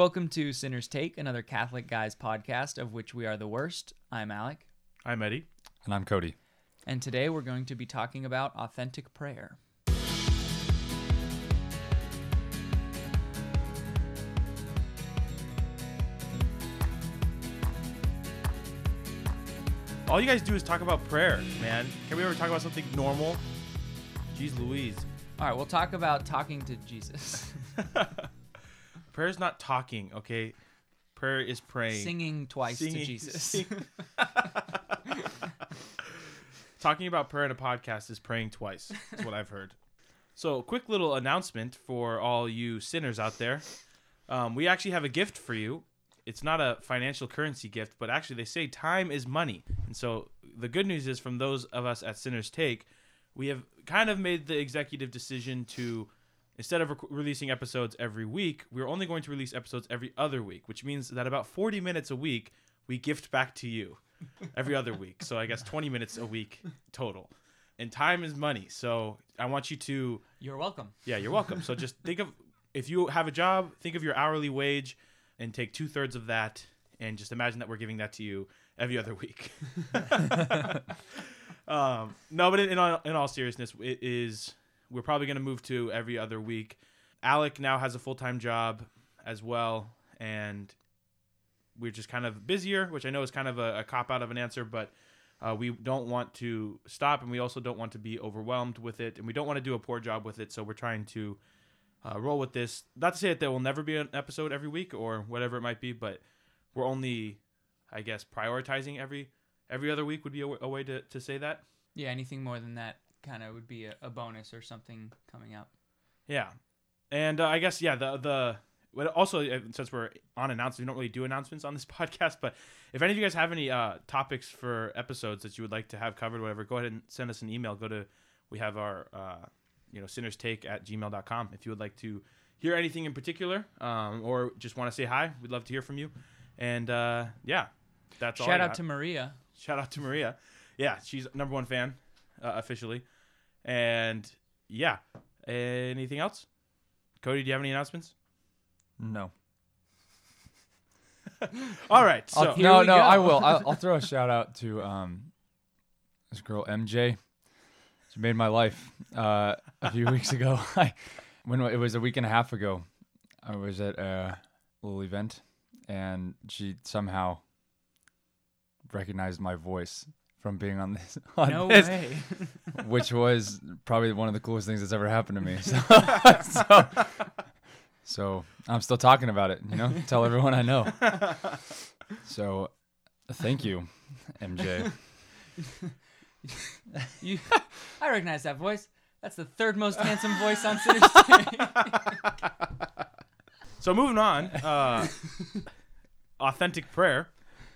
Welcome to Sinners Take, another Catholic Guys podcast of which we are the worst. I'm Alec, I'm Eddie. And I'm Cody. and today we're going to be talking about authentic prayer. All you guys do is talk about prayer, man. Can we ever talk about something normal? Jeez Louise. All right, we'll talk about talking to Jesus, Prayer is not talking, okay? Prayer is praying. singing twice to Jesus. sing- Talking about prayer in a podcast is praying twice. That's what I've heard. So, quick little announcement for all you sinners out there. Um, we actually have a gift for you. It's not a financial currency gift, but actually, they say time is money. And so, the good news is from those of us at Sinners Take, we have kind of made the executive decision to instead of releasing episodes every week, we're only going to release episodes every other week, which means that about 40 minutes a week we gift back to you every other week. So I guess 20 minutes a week total. And time is money. So I want you to You're welcome. yeah, you're welcome. So just think of if you have a job, think of your hourly wage and take two thirds of that and just imagine that we're giving that to you every other week. um, no, but in, in, all, in all seriousness, it is we're probably going to move to every other week. Alec now has a full time job as well, and we're just kind of busier, which I know is kind of a, a cop out of an answer, but uh, we don't want to stop, and we also don't want to be overwhelmed with it, and we don't want to do a poor job with it. So we're trying to uh, roll with this. Not to say that there will never be an episode every week or whatever it might be, but we're only, I guess, prioritizing every every other week would be a, way to, to say that. Yeah, anything more than that kind of would be a, a bonus or something coming up. Yeah, and uh, I guess yeah the the. But also, uh, since we're on announcements, we don't really do announcements on this podcast. But if any of you guys have any uh, topics for episodes that you would like to have covered, whatever, go ahead and send us an email. Go to we have our uh, you know sinners take at gmail.com if you would like to hear anything in particular um, or just want to say hi. We'd love to hear from you. And uh, yeah, that's all. Shout out to Maria. Shout out to Maria. Yeah, she's number one fan uh, officially. And yeah, anything else? Cody, do you have any announcements? No. All right. So I'll- no, no, go. I will. I'll, I'll throw a shout out to um, this girl MJ. She made my life uh, a few weeks ago. I, when it was a week and a half ago, I was at a little event, and she somehow recognized my voice from being on this on No this, way. which was probably one of the coolest things that's ever happened to me. So, so, so I'm still talking about it. You know, tell everyone I know. So, thank you, MJ. you, I recognize that voice. That's the third most handsome voice on Sinners Take. so moving on. Uh, authentic prayer.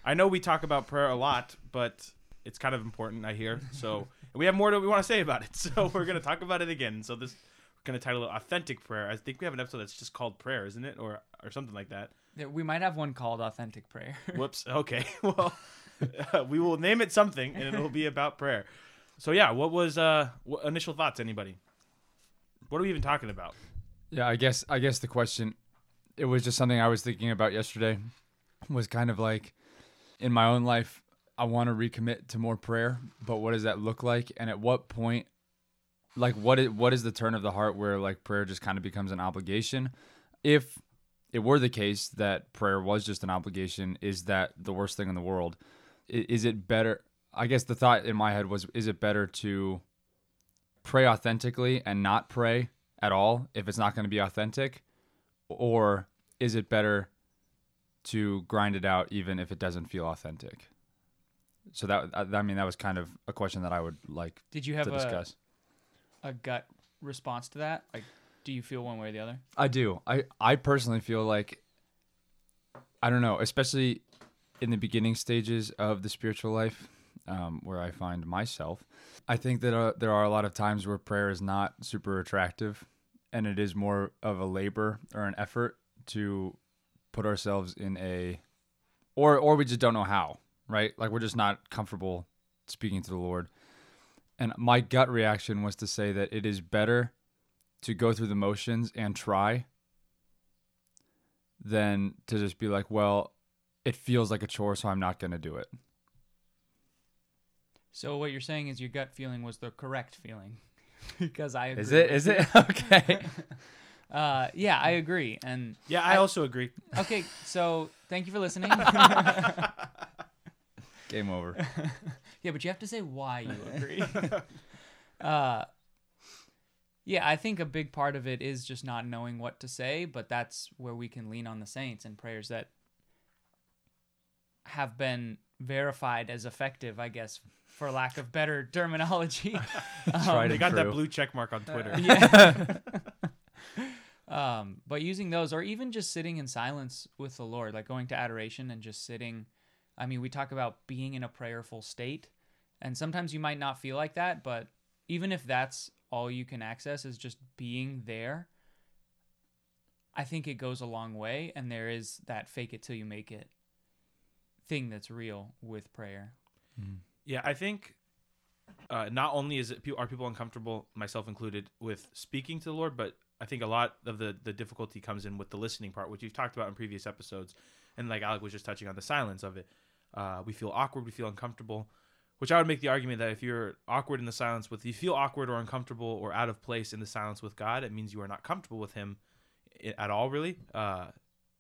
I know we talk about prayer a lot, but it's kind of important. I hear so. and we have more that we want to say about it, so we're gonna talk about it again. So this we're gonna title it "Authentic Prayer." I think we have an episode that's just called "Prayer," isn't it, or or something like that. Yeah, we might have one called Authentic Prayer. Whoops. Okay. Well, we will name it something, and it'll be about prayer. So yeah, what was uh what initial thoughts? Anybody? What are we even talking about? Yeah, I guess I guess the question it was just something I was thinking about yesterday was kind of like in my own life I want to recommit to more prayer, but what does that look like and at what point like what is what is the turn of the heart where like prayer just kind of becomes an obligation? If it were the case that prayer was just an obligation, is that the worst thing in the world? Is it better I guess the thought in my head was is it better to pray authentically and not pray at all if it's not going to be authentic or is it better to grind it out even if it doesn't feel authentic so that i mean that was kind of a question that i would like Did you have to a, discuss a gut response to that? Like, do you feel one way or the other? i do i i personally feel like i don't know especially in the beginning stages of the spiritual life um, where i find myself i think that uh, there are a lot of times where prayer is not super attractive and it is more of a labor or an effort to put ourselves in a or or we just don't know how right like we're just not comfortable speaking to the lord and my gut reaction was to say that it is better to go through the motions and try than to just be like, well, it feels like a chore, so I'm not going to do it. So what you're saying is your gut feeling was the correct feeling, because I agree Is it? with Is you. it? Okay. Uh, yeah, I agree. And Yeah, I, I- also agree. okay, so thank you for listening. Game over. yeah, but you have to say why you agree. uh, yeah, I think a big part of it is just not knowing what to say, but that's where we can lean on the saints and prayers that have been verified as effective, I guess, for lack of better terminology. Tried They and got that blue check mark on Twitter. yeah. um, but using those, or even just sitting in silence with the Lord, like going to adoration and just sitting. I mean, we talk about being in a prayerful state, and sometimes you might not feel like that, but even if that's all you can access is just being there, I think it goes a long way, and there is that fake it till you make it thing that's real with prayer. Yeah, I think uh, not only is it are people uncomfortable, myself included, with speaking to the Lord, but I think a lot of the the difficulty comes in with the listening part, which you've talked about in previous episodes, and like Alec was just touching on the silence of it. Uh, we feel awkward, we feel uncomfortable, which I would make the argument that if you're awkward in the silence with, you feel awkward or uncomfortable or out of place in the silence with God, it means you are not comfortable with Him at all, really. Uh,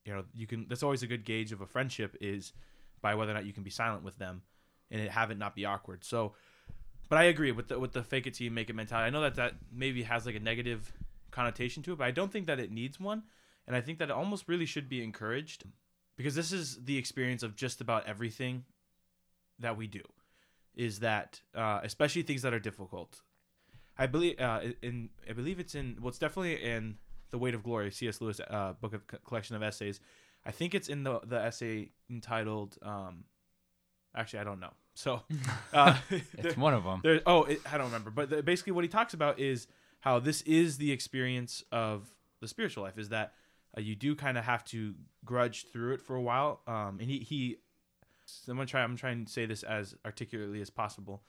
you know, you can. That's always a good gauge of a friendship is by whether or not you can be silent with them and it have it not be awkward. So, but I agree with the with the fake it till you make it mentality. I know that that maybe has like a negative connotation to it, but I don't think that it needs one, and I think that it almost really should be encouraged because this is the experience of just about everything that we do. Is that uh, especially things that are difficult? I believe uh, in I believe it's in well, it's definitely in the Weight of Glory, C.S. Lewis uh, book of collection of essays. I think it's in the the essay entitled. Um, actually, I don't know. So, uh, It's one of them. there, oh, it, I don't remember. But the, basically, what he talks about is how this is the experience of the spiritual life. Is that uh, you do kind of have to grudge through it for a while. Um, and he he, I'm gonna try. I'm trying to say this as articulately as possible.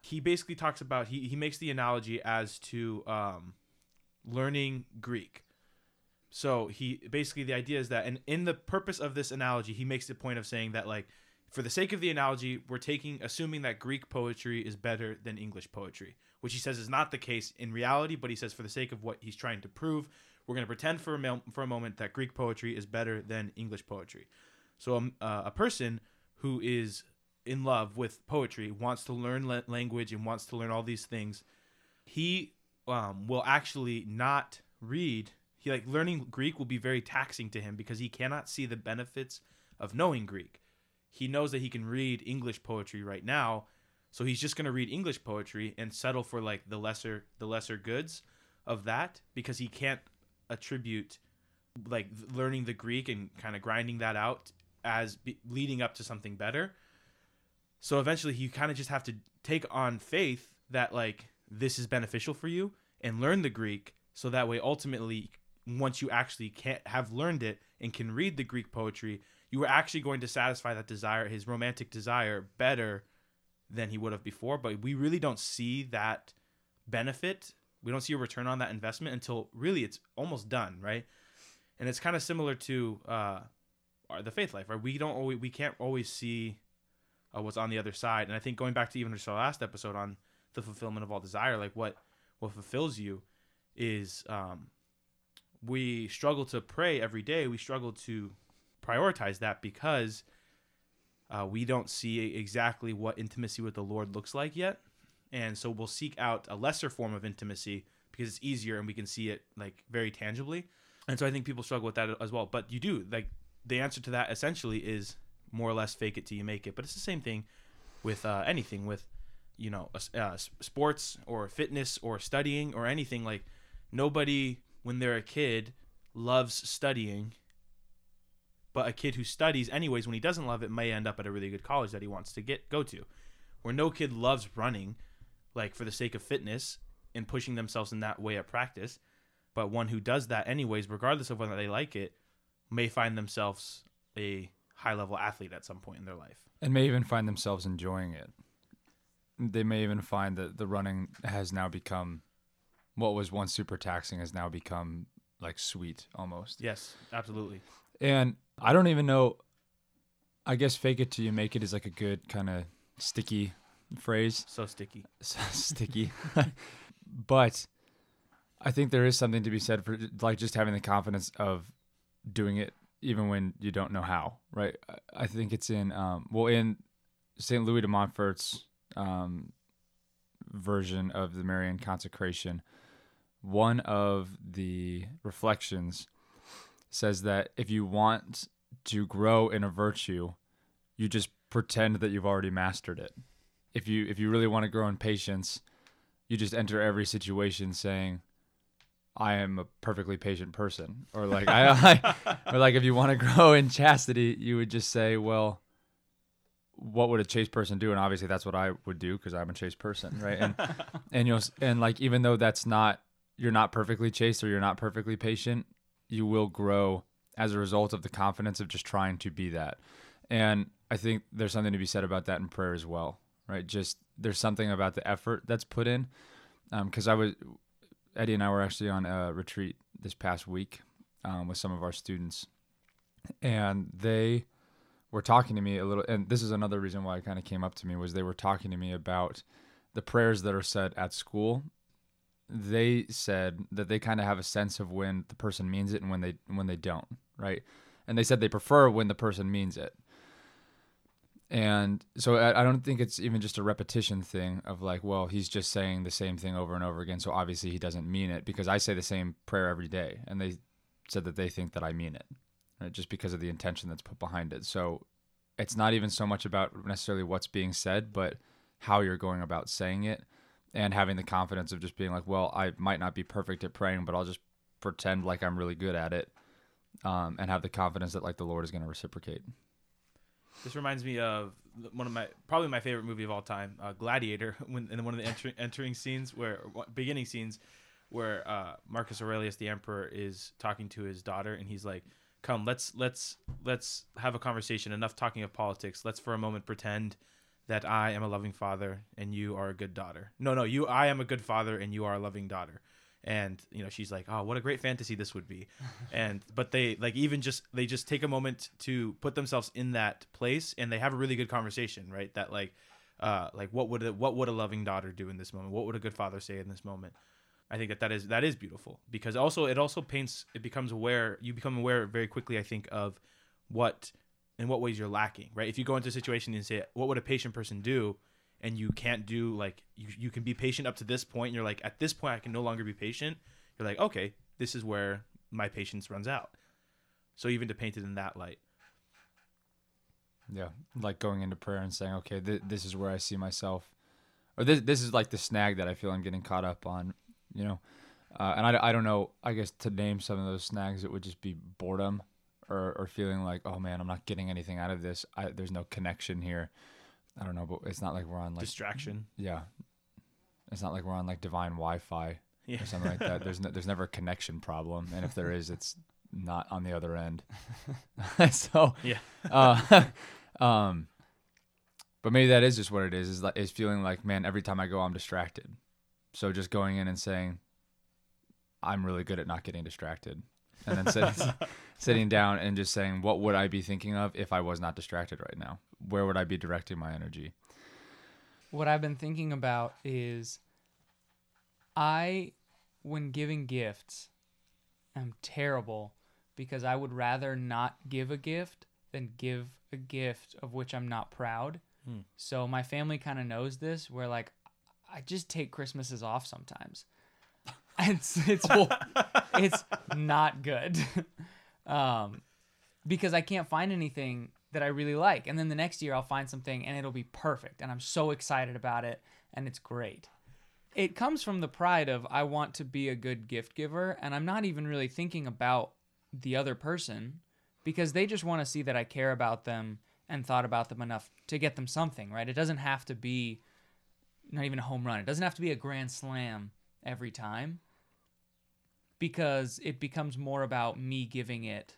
He basically talks about he he makes the analogy as to um, learning Greek. So he basically the idea is that, and in the purpose of this analogy, he makes the point of saying that like for the sake of the analogy, we're taking assuming that Greek poetry is better than English poetry, which he says is not the case in reality. But he says for the sake of what he's trying to prove, we're going to pretend for a mil- for a moment that Greek poetry is better than English poetry. So um, uh, a person who is in love with poetry wants to learn la- language and wants to learn all these things. He um, will actually not read. He like learning Greek will be very taxing to him because he cannot see the benefits of knowing Greek he knows that he can read English poetry right now, so he's just gonna read English poetry and settle for like the lesser the lesser goods of that because he can't attribute like learning the Greek and kind of grinding that out as be, leading up to something better. So eventually, you kind of just have to take on faith that like this is beneficial for you and learn the Greek, so that way ultimately, once you actually can't have learned it and can read the Greek poetry, you are actually going to satisfy that desire, his romantic desire, better than he would have before. But we really don't see that benefit. We don't see a return on that investment until really it's almost done, right? And it's kind of similar to uh, the faith life, right? We don't always, we can't always see uh, what's on the other side. And I think going back to even just our last episode on the fulfillment of all desire, like what what fulfills you is um, we struggle to pray every day. We struggle to prioritize that because uh, we don't see exactly what intimacy with the Lord looks like yet. And so we'll seek out a lesser form of intimacy because it's easier and we can see it like very tangibly. And so I think people struggle with that as well. But you do like the answer to that essentially is more or less fake it till you make it. But it's the same thing with uh, anything with you know uh, sports or fitness or studying or anything like nobody when they're a kid loves studying but a kid who studies anyways when he doesn't love it may end up at a really good college that he wants to get go to where no kid loves running like for the sake of fitness and pushing themselves in that way at practice but one who does that anyways regardless of whether they like it may find themselves a high level athlete at some point in their life and may even find themselves enjoying it. They may even find that the running has now become what was once super taxing has now become like sweet almost. yes absolutely And I don't even know. I guess fake it till you make it is like a good kind of sticky phrase. So sticky. So sticky. but I think there is something to be said for like just having the confidence of doing it even when you don't know how, right? I- think it's in um well in St. Louis de Montfort's um version of the Marian consecration, one of the reflections says that if you want to grow in a virtue, you just pretend that you've already mastered it. If you if you really want to grow in patience, you just enter every situation saying, "I am a perfectly patient person," or like I, I or like if you want to grow in chastity, you would just say, "Well." What would a chaste person do? And obviously, that's what I would do because I'm a chaste person, right? And and you'll and like even though that's not you're not perfectly chaste or you're not perfectly patient, you will grow as a result of the confidence of just trying to be that. And I think there's something to be said about that in prayer as well, right? Just there's something about the effort that's put in. Because I was, Eddie and I were actually on a retreat this past week um, with some of our students, and they were talking to me a little. And this is another reason why it kind of came up to me was they were talking to me about the prayers that are said at school they said that they kind of have a sense of when the person means it and when they when they don't, right? And they said they prefer when the person means it. And so I, I don't think it's even just a repetition thing of like, well, he's just saying the same thing over and over again, so obviously he doesn't mean it because I say the same prayer every day, and they said that they think that I mean it, right? just because of the intention that's put behind it. So it's not even so much about necessarily what's being said, but how you're going about saying it and having the confidence of just being like, well, I might not be perfect at praying, but I'll just pretend like I'm really good at it, um, and have the confidence that like the Lord is going to reciprocate. This reminds me of one of my probably my favorite movie of all time, uh, Gladiator. When in one of the enter, entering scenes where beginning scenes where uh, Marcus Aurelius, the emperor, is talking to his daughter, and he's like, "Come, let's let's let's have a conversation. Enough talking of politics. Let's for a moment pretend." That I am a loving father and you are a good daughter. No, no, you. I am a good father and you are a loving daughter. And you know, she's like, "Oh, what a great fantasy this would be." and but they like even just they just take a moment to put themselves in that place and they have a really good conversation right? That like uh like what would a, what would a loving daughter do in this moment? What would a good father say in this moment? I think that that is that is beautiful because also it also paints it becomes aware you become aware very quickly i think of what in what ways you're lacking right? If you go into a situation and say what would a patient person do and you can't do like you, you can be patient up to this point and you're like at this point i can no longer be patient you're like okay this is where my patience runs out so even to paint it in that light Yeah, like going into prayer and saying, okay, th- this is where I see myself, or this this is like the snag that I feel I'm getting caught up on, you know. Uh, and I, I don't know. I guess to name some of those snags, it would just be boredom, or or feeling like, oh man, I'm not getting anything out of this. I, there's no connection here. I don't know, but it's not like we're on like distraction yeah, it's not like we're on like divine Wi-Fi yeah or something like that. There's no, there's never a connection problem, and if there is, it's not on the other end. so yeah uh, um, but maybe that is just what it is. Is like is feeling like, man, every time I go, I'm distracted. So just going in and saying, I'm really good at not getting distracted, and then sitting, sitting down and just saying, what would I be thinking of if I was not distracted right now? Where would I be directing my energy? What I've been thinking about is I, when giving gifts, am terrible because I would rather not give a gift than give a gift of which I'm not proud. Hmm. So my family kind of knows this where like I just take Christmases off sometimes. It's it's it's not good. um because I can't find anything that I really like. And then the next year I'll find something and it'll be perfect and I'm so excited about it and it's great. It comes from the pride of I want to be a good gift giver and I'm not even really thinking about the other person because they just want to see that I care about them and thought about them enough to get them something, right? It doesn't have to be not even a home run. It doesn't have to be a grand slam every time because it becomes more about me giving it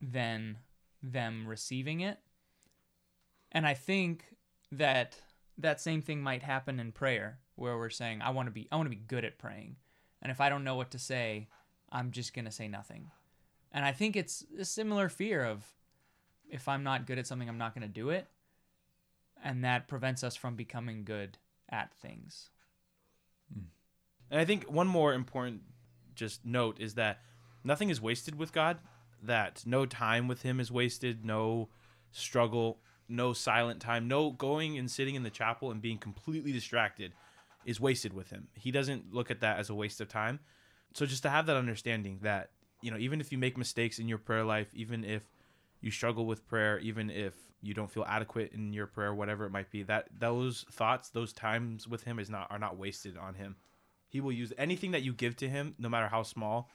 than them receiving it. And I think that that same thing might happen in prayer where we're saying I want to be I want to be good at praying. And if I don't know what to say, I'm just going to say nothing. And I think it's a similar fear of if I'm not good at something, I'm not going to do it. And that prevents us from becoming good at things. And I think one more important just note is that nothing is wasted with God, that no time with him is wasted, no struggle, no silent time, no going and sitting in the chapel and being completely distracted is wasted with him. He doesn't look at that as a waste of time. So just to have that understanding that, you know, even if you make mistakes in your prayer life, even if you struggle with prayer, even if you don't feel adequate in your prayer, whatever it might be, that those thoughts, those times with him is not are not wasted on him. He will use anything that you give to him, no matter how small,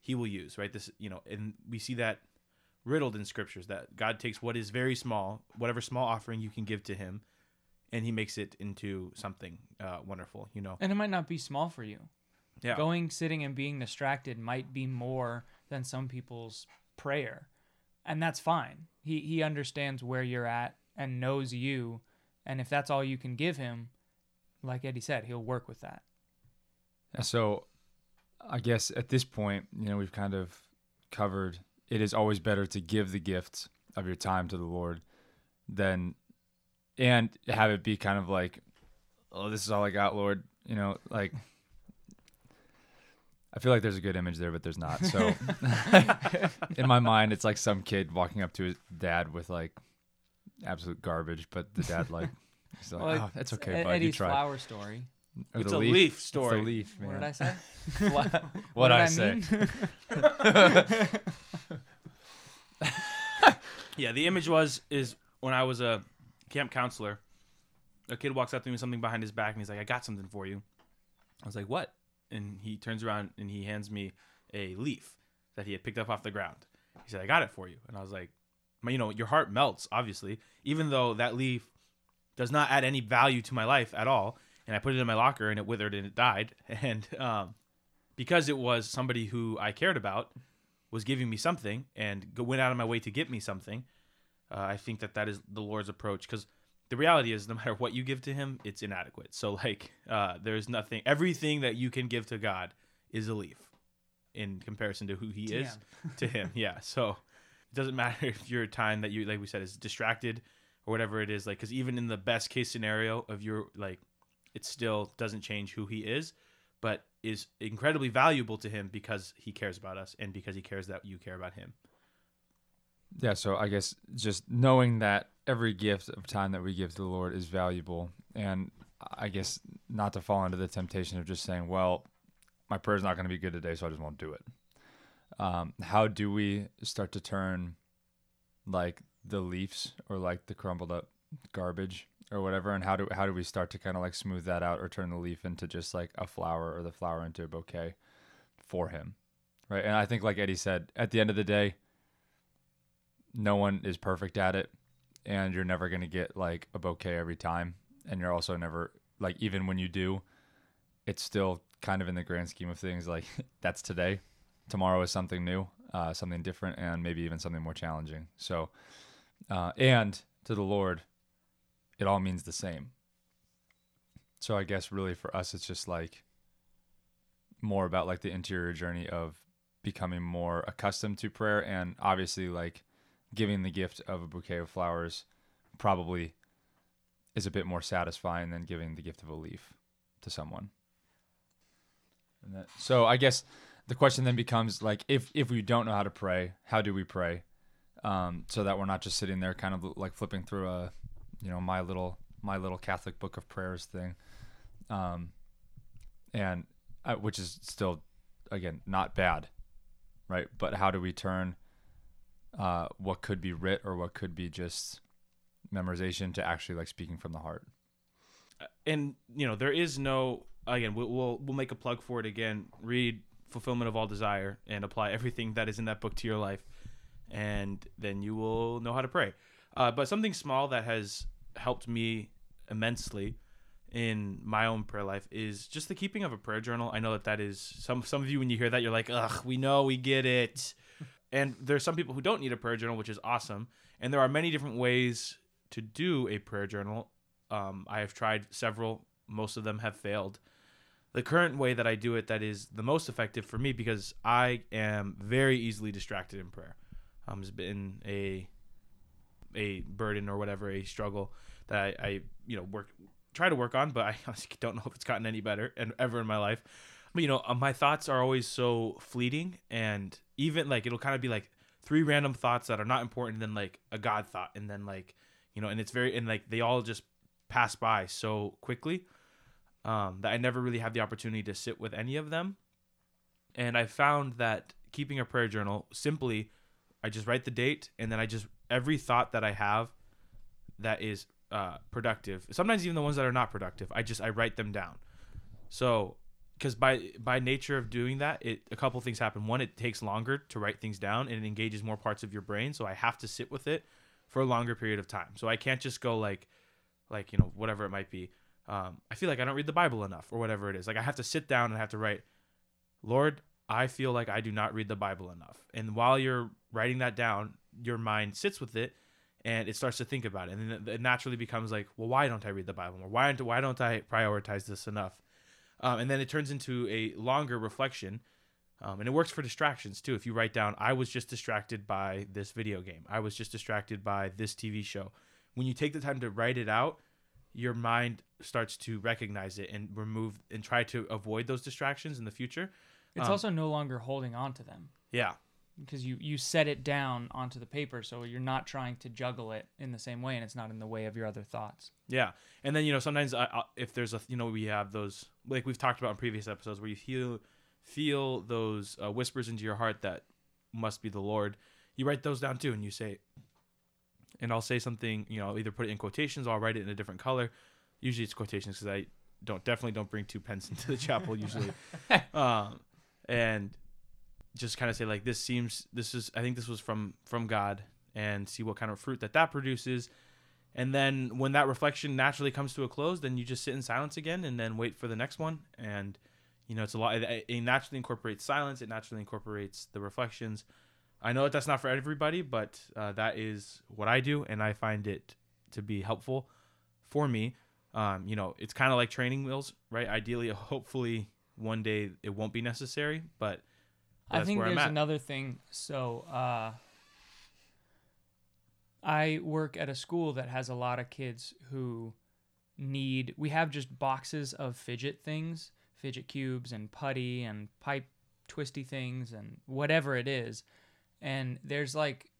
he will use, right? This, you know, and we see that riddled in scriptures that God takes what is very small, whatever small offering you can give to him, and he makes it into something uh, wonderful, you know. And it might not be small for you. Yeah. Going, sitting, and being distracted might be more than some people's prayer. And that's fine. He, he understands where you're at and knows you. And if that's all you can give him, like Eddie said, he'll work with that. So, I guess at this point, you know, we've kind of covered it is always better to give the gift of your time to the Lord than and have it be kind of like, oh, this is all I got, Lord. You know, like I feel like there's a good image there, but there's not. So in my mind, it's like some kid walking up to his dad with like absolute garbage, but the dad like, he's like, Well, oh, that's it's okay, bud. You tried. flower story. Or It's a leaf It's story. the leaf, man. What did I say? What did I say? mean? Yeah, the image was is when I was a camp counselor, a kid walks up to me with something behind his back and he's like, "I got something for you." I was like, "What?" And he turns around and he hands me a leaf that he had picked up off the ground. He said, "I got it for you." And I was like, "You know, your heart melts, obviously, even though that leaf does not add any value to my life at all." And I put it in my locker and it withered and it died. And um, because it was somebody who I cared about was giving me something and went out of my way to get me something, uh, I think that that is the Lord's approach. Because the reality is, no matter what you give to Him, it's inadequate. So, like, uh, there's nothing. Everything that you can give to God is a leaf in comparison to who He is to Him. Yeah. So it doesn't matter if your time that you, like we said, is distracted or whatever it is. Like, because even in the best case scenario of your like, it still doesn't change who He is, but is incredibly valuable to Him because He cares about us and because He cares that you care about Him. Yeah, so I guess just knowing that every gift of time that we give to the Lord is valuable, and I guess not to fall into the temptation of just saying, "Well, my prayer's not going to be good today, so I just won't do it." Um, how do we start to turn like the leaves or like the crumbled up garbage or whatever, and how do how do we start to kind of like smooth that out or turn the leaf into just like a flower or the flower into a bouquet for Him, right? And I think, like Eddie said, at the end of the day no one is perfect at it and you're never going to get like a bouquet every time and you're also never like even when you do it's still kind of in the grand scheme of things like that's today tomorrow is something new uh, something different and maybe even something more challenging so uh, and to the lord it all means the same so i guess really for us it's just like more about like the interior journey of becoming more accustomed to prayer and obviously like giving the gift of a bouquet of flowers probably is a bit more satisfying than giving the gift of a leaf to someone. That, so I guess the question then becomes like if if we don't know how to pray, how do we pray? Um, so that we're not just sitting there kind of like flipping through a you know my little my little Catholic book of prayers thing, um, and uh, which is still again not bad, right? But how do we turn uh, what could be writ or what could be just memorization to actually like speaking from the heart. and you know there is no again we'll, we'll we'll make a plug for it again read fulfillment of all desire and apply everything that is in that book to your life and then you will know how to pray uh, but something small that has helped me immensely in my own prayer life is just the keeping of a prayer journal i know that that is some some of you when you hear that you're like ugh we know we get it and there's some people who don't need a prayer journal which is awesome and there are many different ways to do a prayer journal um, I have tried several. Most of them have failed. the current way that I do it that is the most effective for me because I am very easily distracted in prayer. Um, it's been a a burden or whatever, a struggle that I, I you know work try to work on, but I honestly don't know if it's gotten any better and ever in my life. But you know, uh, my thoughts are always so fleeting, and even like it'll kind of be like three random thoughts that are not important, then like a God thought, and then like you know, and it's very and like they all just pass by so quickly um, that I never really have the opportunity to sit with any of them. And I found that keeping a prayer journal simply, I just write the date and then I just every thought that I have that is uh, productive. Sometimes even the ones that are not productive, I just I write them down. So because by by nature of doing that, it a couple things happen. One, it takes longer to write things down and it engages more parts of your brain. So I have to sit with it for a longer period of time. So I can't just go like like you know whatever it might be. Um, I feel like I don't read the Bible enough or whatever it is. Like I have to sit down and I have to write, Lord, I feel like I do not read the Bible enough. And while you're writing that down, your mind sits with it and it starts to think about it. And then it naturally becomes like, well, why don't I read the Bible more? Why don't, why don't I prioritize this enough? Um, and then it turns into a longer reflection. Um, and it works for distractions too. If you write down, I was just distracted by this video game, I was just distracted by this TV show. When you take the time to write it out, your mind starts to recognize it and remove and try to avoid those distractions in the future. It's Um, also no longer holding on to them Yeah. Because you you set it down onto the paper, so you're not trying to juggle it in the same way, and it's not in the way of your other thoughts. Yeah, and then you know sometimes I, I, if there's a you know we have those like we've talked about in previous episodes where you feel feel those uh, whispers into your heart that must be the Lord. You write those down too, and you say, and I'll say something you know I'll either put it in quotations or I'll write it in a different color. Usually it's quotations because I don't definitely don't bring two pens into the chapel usually, um, and just kind of say like this seems this is I think this was from from God and see what kind of fruit that that produces and then when that reflection naturally comes to a close, then you just sit in silence again and then wait for the next one. And, you know, it's a lot, it, naturally incorporates silence, it naturally incorporates the reflections. I know that that's not for everybody, but uh, that is what I do. And I find it to be helpful for me. Um, you know, it's kind of like training wheels, right? Ideally, hopefully, one day it won't be necessary, but I think there's another thing. So, uh, I work at a school that has a lot of kids who need. We have just boxes of fidget things, fidget cubes and putty and pipe twisty things and whatever it is. And there's like,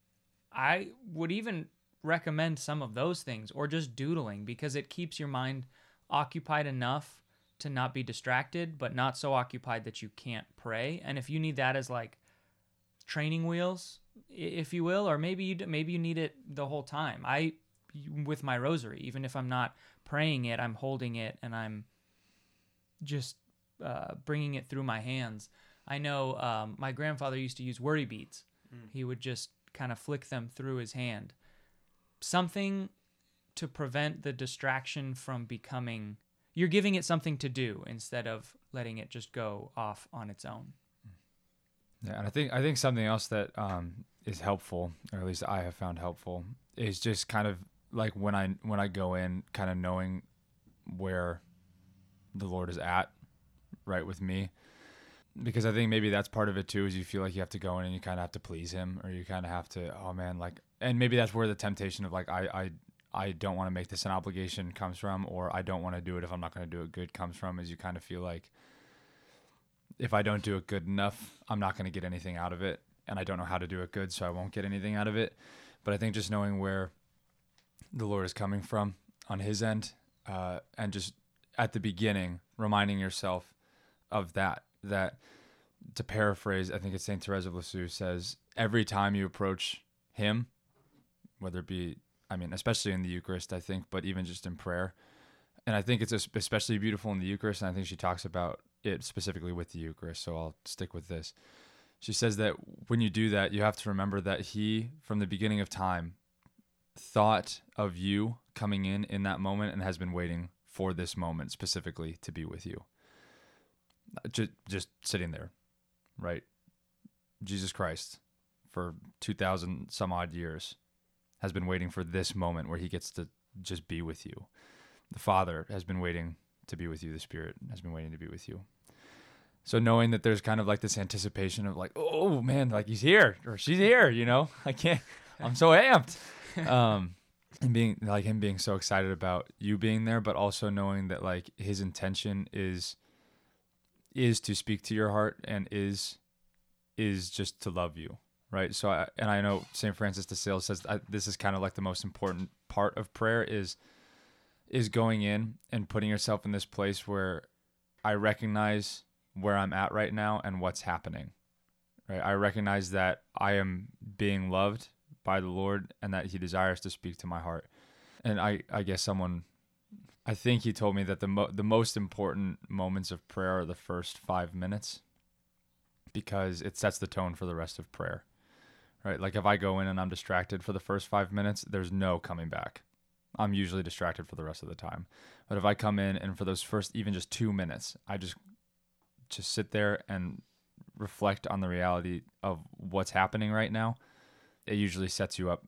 I would even recommend some of those things or just doodling because it keeps your mind occupied enough to not be distracted, but not so occupied that you can't pray. And if you need that as like training wheels, if you will, or maybe you d- maybe you need it the whole time. I with my rosary, even if I'm not praying it, I'm holding it and I'm just uh, bringing it through my hands. I know um, my grandfather used to use worry beads. He would just kind of flick them through his hand. Something to prevent the distraction from becoming. You're giving it something to do instead of letting it just go off on its own. Yeah, and I think I think something else that um, is helpful, or at least I have found helpful, is just kind of like when I when I go in, kind of knowing where the Lord is at, right with me, because I think maybe that's part of it too. Is you feel like you have to go in and you kind of have to please Him, or you kind of have to, oh man, like, and maybe that's where the temptation of like I I I don't want to make this an obligation comes from, or I don't want to do it if I'm not going to do it good comes from, is you kind of feel like if I don't do it good enough, I'm not going to get anything out of it. And I don't know how to do it good, so I won't get anything out of it. But I think just knowing where the Lord is coming from on his end, uh, and just at the beginning, reminding yourself of that, that to paraphrase, I think it's St. Therese of Lisieux says, every time you approach him, whether it be, I mean, especially in the Eucharist, I think, but even just in prayer, and I think it's especially beautiful in the Eucharist. And I think she talks about it specifically with the Eucharist. So I'll stick with this. She says that when you do that, you have to remember that He, from the beginning of time, thought of you coming in in that moment and has been waiting for this moment specifically to be with you. Just, just sitting there, right? Jesus Christ, for 2,000 some odd years, has been waiting for this moment where He gets to just be with you the Father has been waiting to be with you. The Spirit has been waiting to be with you. So knowing that there's kind of like this anticipation of like, oh man, like he's here or she's here, you know, I can't, I'm so amped. Um, and being like him being so excited about you being there, but also knowing that like his intention is, is to speak to your heart and is, is just to love you. Right. So, I, and I know St. Francis de Sales says this is kind of like the most important part of prayer is, is going in and putting yourself in this place where I recognize where I'm at right now and what's happening. Right? I recognize that I am being loved by the Lord and that he desires to speak to my heart. And I I guess someone I think he told me that the mo- the most important moments of prayer are the first 5 minutes because it sets the tone for the rest of prayer. Right? Like if I go in and I'm distracted for the first 5 minutes, there's no coming back. I'm usually distracted for the rest of the time. But if I come in and for those first even just 2 minutes, I just just sit there and reflect on the reality of what's happening right now, it usually sets you up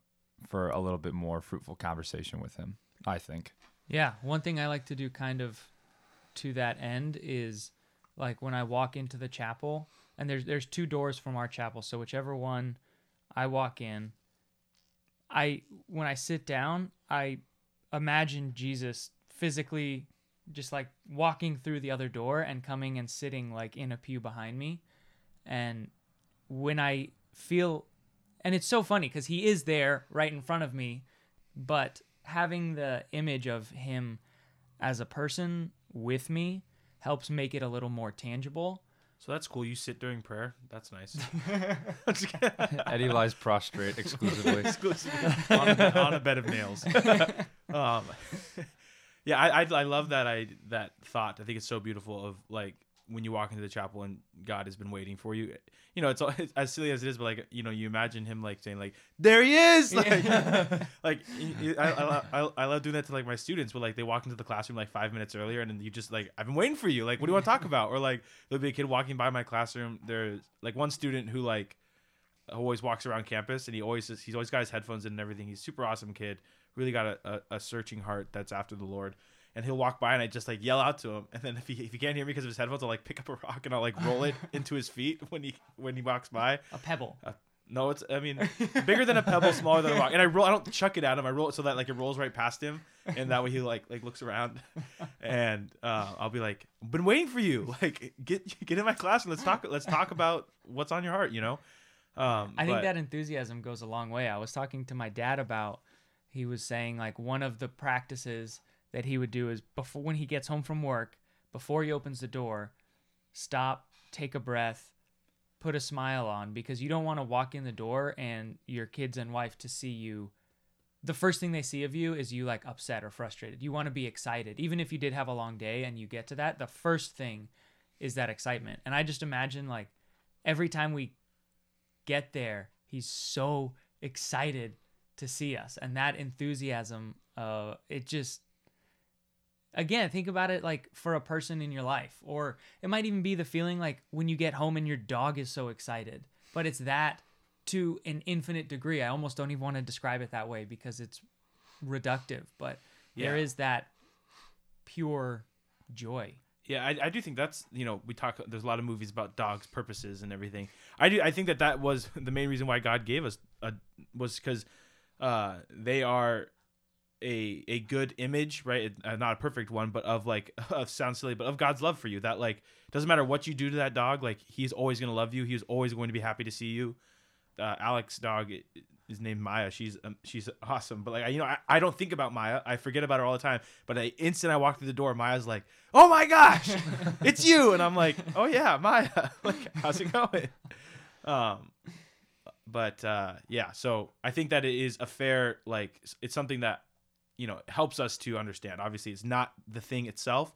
for a little bit more fruitful conversation with him, I think. Yeah, one thing I like to do kind of to that end is like when I walk into the chapel and there's there's two doors from our chapel, so whichever one I walk in, I when I sit down, I imagine Jesus physically just like walking through the other door and coming and sitting like in a pew behind me. And when I feel, and it's so funny because he is there right in front of me, but having the image of him as a person with me helps make it a little more tangible. So that's cool. You sit during prayer. That's nice. Eddie lies prostrate exclusively. Exclusively on, a, on a bed of nails. um, yeah, I, I I love that I that thought. I think it's so beautiful of like when you walk into the chapel and God has been waiting for you. You know, it's, it's as silly as it is, but like you know, you imagine him like saying like, "There he is!" Like, like I, I, I, I love doing that to like my students, but like they walk into the classroom like five minutes earlier, and then you just like, "I've been waiting for you." Like, what do you want to talk about? Or like there'll be a kid walking by my classroom. There's like one student who like always walks around campus, and he always he's always got his headphones in and everything. He's super awesome kid, really got a, a, a searching heart that's after the Lord and he'll walk by and I just like yell out to him. And then if he if he can't hear me because of his headphones, I'll like pick up a rock and I'll like roll it into his feet when he when he walks by. A pebble. Uh, no, it's I mean bigger than a pebble, smaller than a rock. And I roll I don't chuck it at him. I roll it so that like it rolls right past him, and that way he like like looks around, and uh, I'll be like, "Been waiting for you. Like get get in my class and let's talk let's talk about what's on your heart. You know." Um, I think but- that enthusiasm goes a long way. I was talking to my dad about. He was saying like one of the practices that he would do is before when he gets home from work, before he opens the door, stop, take a breath, put a smile on because you don't want to walk in the door and your kids and wife to see you the first thing they see of you is you like upset or frustrated. You want to be excited. Even if you did have a long day and you get to that, the first thing is that excitement. And I just imagine like every time we get there, he's so excited to see us. And that enthusiasm, uh, it just again think about it like for a person in your life or it might even be the feeling like when you get home and your dog is so excited but it's that to an infinite degree i almost don't even want to describe it that way because it's reductive but there Yeah. is that pure joy Yeah, I, I do think that's you know we talk. There's a lot of movies about dogs' purposes and everything. I do. I think that that was the main reason why God gave us a was because uh, they are a a good image, right? Uh, not a perfect one, but of like of sounds silly, but of God's love for you. That like doesn't matter what you do to that dog, like He's always gonna love you. He's always going to be happy to see you. Uh, Alec's dog is named Maya. She's um, she's awesome, but like I- you know, I, I don't think about Maya. I forget about her all the time. But the instant I walk through the door, Maya's like, "Oh my gosh, it's you!" And I'm like, "Oh yeah, Maya. like, how's it going?" Um, but uh, yeah, so I think that it is a fair like it's something that you know it helps us to understand. Obviously, it's not the thing itself,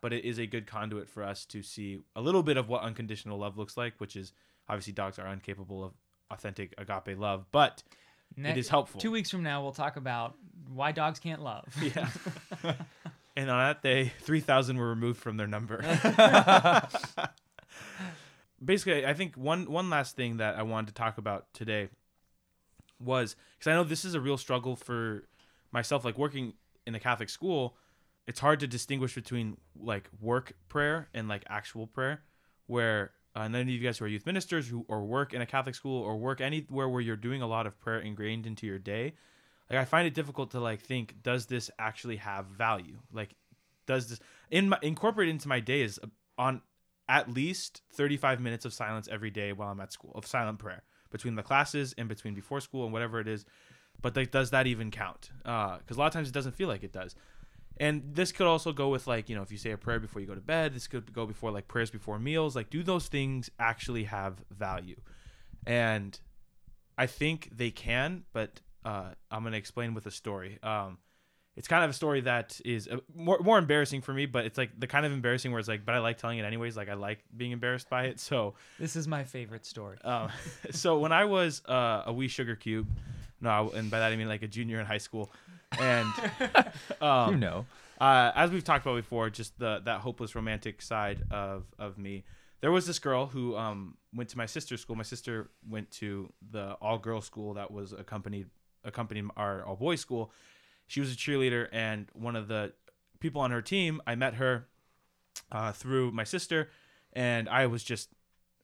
but it is a good conduit for us to see a little bit of what unconditional love looks like, which is obviously dogs are incapable of authentic agape love, but it is helpful. two weeks from now we'll talk about why dogs can't love Yeah. and on that day, 3,000 were removed from their number. Basically, I think one one last thing that I wanted to talk about today was because I know this is a real struggle for myself, like working in a Catholic school. it's hard to distinguish between like work prayer and like actual prayer where uh, none of you guys who are youth ministers who or work in a catholic school or work anywhere where you're doing a lot of prayer ingrained into your day like i find it difficult to like think does this actually have value like does this in my incorporate into my day is on at least 35 minutes of silence every day while i'm at school of silent prayer between the classes and between before school and whatever it is but like does that even count? Because a lot of times it doesn't feel like it does. And this could also go with like you know if you say a prayer before you go to bed this could go before like prayers before meals like do those things actually have value? And i think they can but uh, i'm going to explain with a story. Um, it's kind of a story that is uh, more, more embarrassing for me but it's like the kind of embarrassing where it's like but i like telling it anyways like i like being embarrassed by it so This is my favorite story. um, so when I was uh, a wee sugar cube, no, and by that I mean like a junior in high school, and um, you know. uh, as we've talked about before, just the that hopeless romantic side of of me. There was this girl who um, went to my sister's school. My sister went to the all girls school that was accompanied accompanied our all boys school. She was a cheerleader, and one of the people on her team, I met her uh, through my sister, and I was just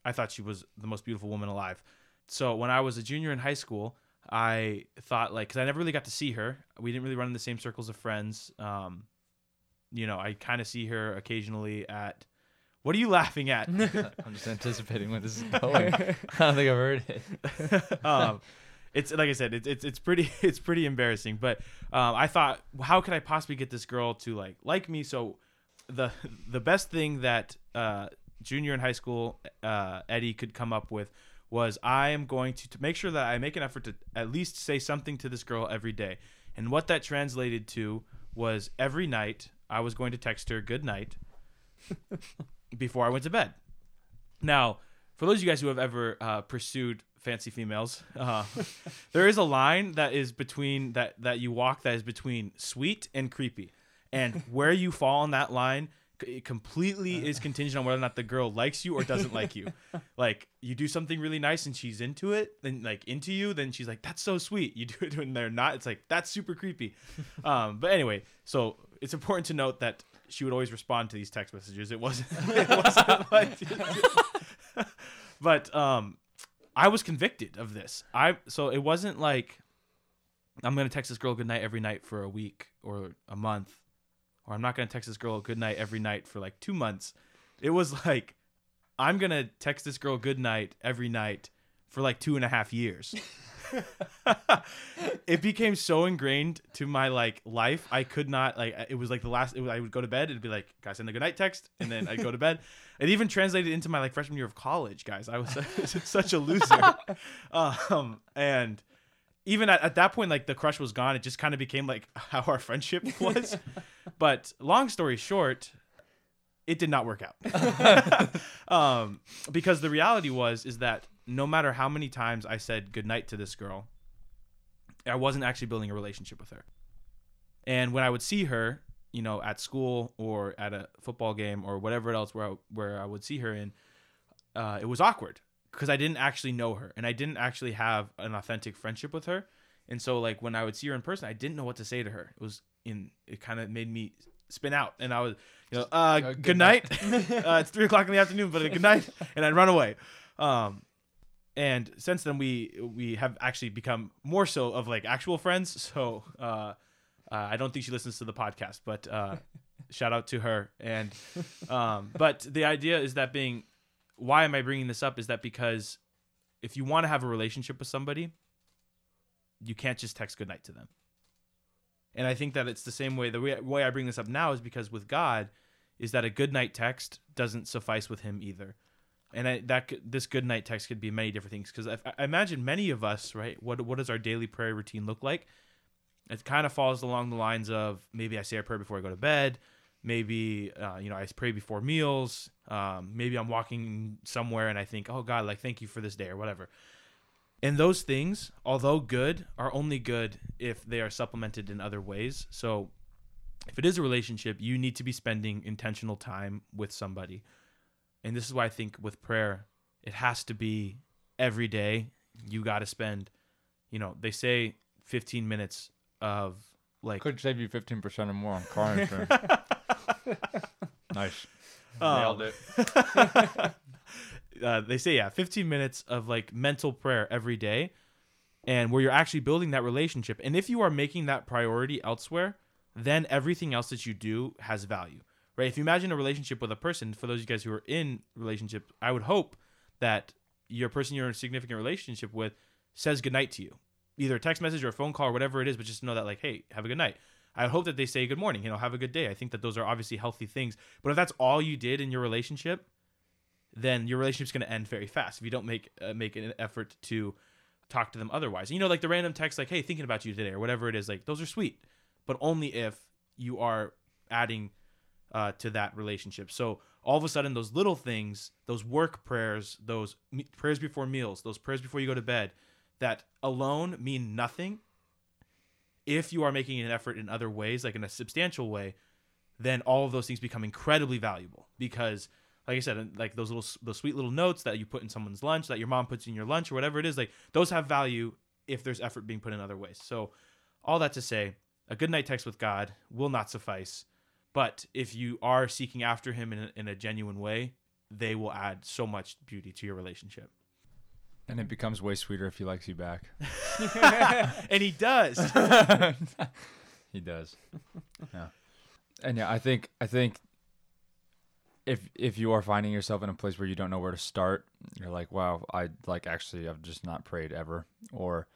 I thought she was the most beautiful woman alive. So when I was a junior in high school, I thought like because I never really got to see her. We didn't really run in the same circles of friends. Um, you know, I kind of see her occasionally at. What are you laughing at? I'm just anticipating where this is going. I don't think I've heard it. um, it's like I said, it's it's it's pretty it's pretty embarrassing. But um, I thought, how could I possibly get this girl to like like me? So the the best thing that uh, junior in high school uh, Eddie could come up with was I am going to, to make sure that I make an effort to at least say something to this girl every day. And what that translated to was every night I was going to text her good night before I went to bed. Now, for those of you guys who have ever uh, pursued fancy females, uh, there is a line that is between that that you walk that is between sweet and creepy, and where you fall on that line it completely is contingent on whether or not the girl likes you or doesn't like you. Like you do something really nice and she's into it, then like into you, then she's like, "That's so sweet." You do it when they're not, it's like that's super creepy. Um, but anyway, so it's important to note that she would always respond to these text messages. It wasn't, it wasn't like, but um, I was convicted of this. I so it wasn't like I'm gonna text this girl good night every night for a week or a month, or I'm not gonna text this girl good night every night for like two months. It was like I'm gonna text this girl good night every night for like two and a half years. it became so ingrained to my like life. I could not like it was like the last. It was, I would go to bed. It'd be like, guys, send a good night text, and then I'd go to bed. It even translated into my like freshman year of college, guys. I was such a loser. um, and even at, at that point, like the crush was gone. It just kind of became like how our friendship was. but long story short, it did not work out. um, because the reality was is that no matter how many times I said goodnight to this girl, I wasn't actually building a relationship with her. And when I would see her, you know, at school or at a football game or whatever else where I, where I would see her in, uh, it was awkward because I didn't actually know her and I didn't actually have an authentic friendship with her. And so like when I would see her in person, I didn't know what to say to her. It was in it kind of made me spin out and I was you know uh, good good night. uh, it's three o'clock in the afternoon, but good night, and I'd run away. Um, and since then we we have actually become more so of like actual friends. So uh, uh, I don't think she listens to the podcast, but uh, shout out to her. And um, but the idea is that being why am I bringing this up? Is that because if you want to have a relationship with somebody, you can't just text goodnight to them. And I think that it's the same way. The way, way I bring this up now is because with God, is that a good night text doesn't suffice with Him either. And I, that this good night text could be many different things. Because I, I imagine many of us, right? What what does our daily prayer routine look like? It kind of falls along the lines of maybe I say a prayer before I go to bed. Maybe uh, you know I pray before meals. Um, maybe I'm walking somewhere and I think, oh God, like thank you for this day or whatever. And those things, although good, are only good if they are supplemented in other ways. So if it is a relationship, you need to be spending intentional time with somebody. And this is why I think with prayer, it has to be every day. You got to spend, you know, they say 15 minutes of like Could save you fifteen percent or more on car insurance. nice. Um, Nailed it. uh, they say yeah 15 minutes of like mental prayer every day and where you're actually building that relationship and if you are making that priority elsewhere then everything else that you do has value right? If you imagine a relationship with a person for those of you guys who are in relationship i would hope that your person you're in a significant relationship with says goodnight to you. Either a text message or a phone call or whatever it is but just know that like hey have a good night. I hope that they say good morning you know have a good day. I think that those are obviously healthy things. But if that's all you did in your relationship then your relationship's going to end very fast if you don't make uh, make an effort to talk to them otherwise. You know, like the random text, like "Hey, thinking about you today" or whatever it is. Like those are sweet, but only if you are adding uh, to that relationship. So all of a sudden, those little things, those work prayers, those me- prayers before meals, those prayers before you go to bed, that alone mean nothing. If you are making an effort in other ways, like in a substantial way, then all of those things become incredibly valuable because like I said, like those little those sweet little notes that you put in someone's lunch, that your mom puts in your lunch or whatever it is, like those have value if there's effort being put in other ways. So, all that to say, a good night text with God will not suffice, but if you are seeking after Him in a, in a genuine way, they will add so much beauty to your relationship. And it becomes way sweeter if he likes you back. and He does. he does. Yeah. And yeah, I think I think if if you are finding yourself in a place where you don't know where to start, you're like, wow, I like actually I've just not prayed ever, or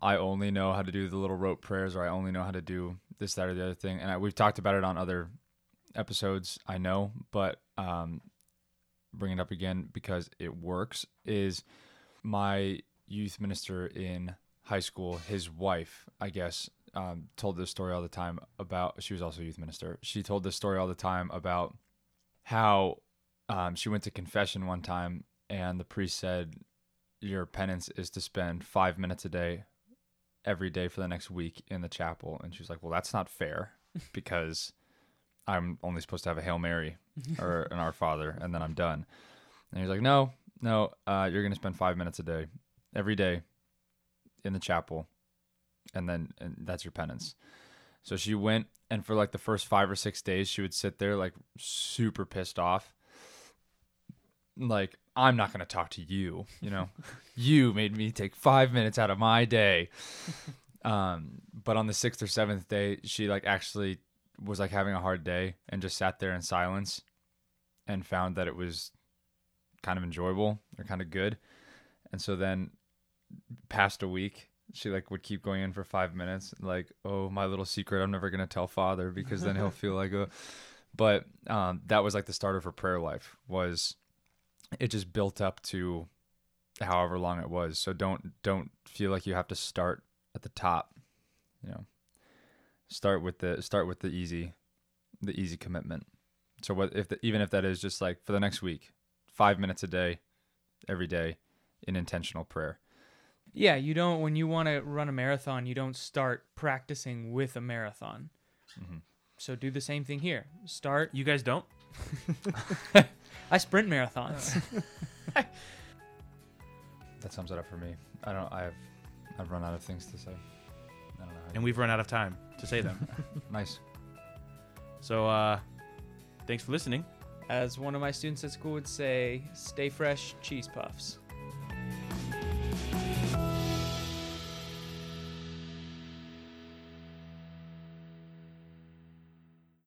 I only know how to do the little rope prayers, or I only know how to do this, that, or the other thing. And I, we've talked about it on other episodes, I know, but um, bring it up again because it works. Is my youth minister in high school, his wife, I guess, um, told this story all the time about. She was also a youth minister. She told this story all the time about how um, she went to confession one time and the priest said, Your penance is to spend five minutes a day every day for the next week in the chapel. And she's like, Well, that's not fair because I'm only supposed to have a Hail Mary or an Our Father and then I'm done. And he's like, No, no, uh, you're going to spend five minutes a day every day in the chapel and then and that's your penance. So she went and for like the first 5 or 6 days she would sit there like super pissed off. Like I'm not going to talk to you, you know. you made me take 5 minutes out of my day. Um but on the 6th or 7th day she like actually was like having a hard day and just sat there in silence and found that it was kind of enjoyable or kind of good. And so then past a week she like would keep going in for five minutes like oh my little secret i'm never gonna tell father because then he'll feel like a but um that was like the start of her prayer life was it just built up to however long it was so don't don't feel like you have to start at the top you know start with the start with the easy the easy commitment so what if the, even if that is just like for the next week five minutes a day every day in intentional prayer Yeah, you don't when you want to run a marathon, you don't start practicing with a marathon. Mhm. So do the same thing here. Start. You guys don't? I sprint marathons. That sums it up for me. I don't. I've I've run out of things to say. I don't know. And we've run out of time to say them. nice. so, uh, thanks for listening. As one of my students at school would say, "Stay fresh, cheese puffs."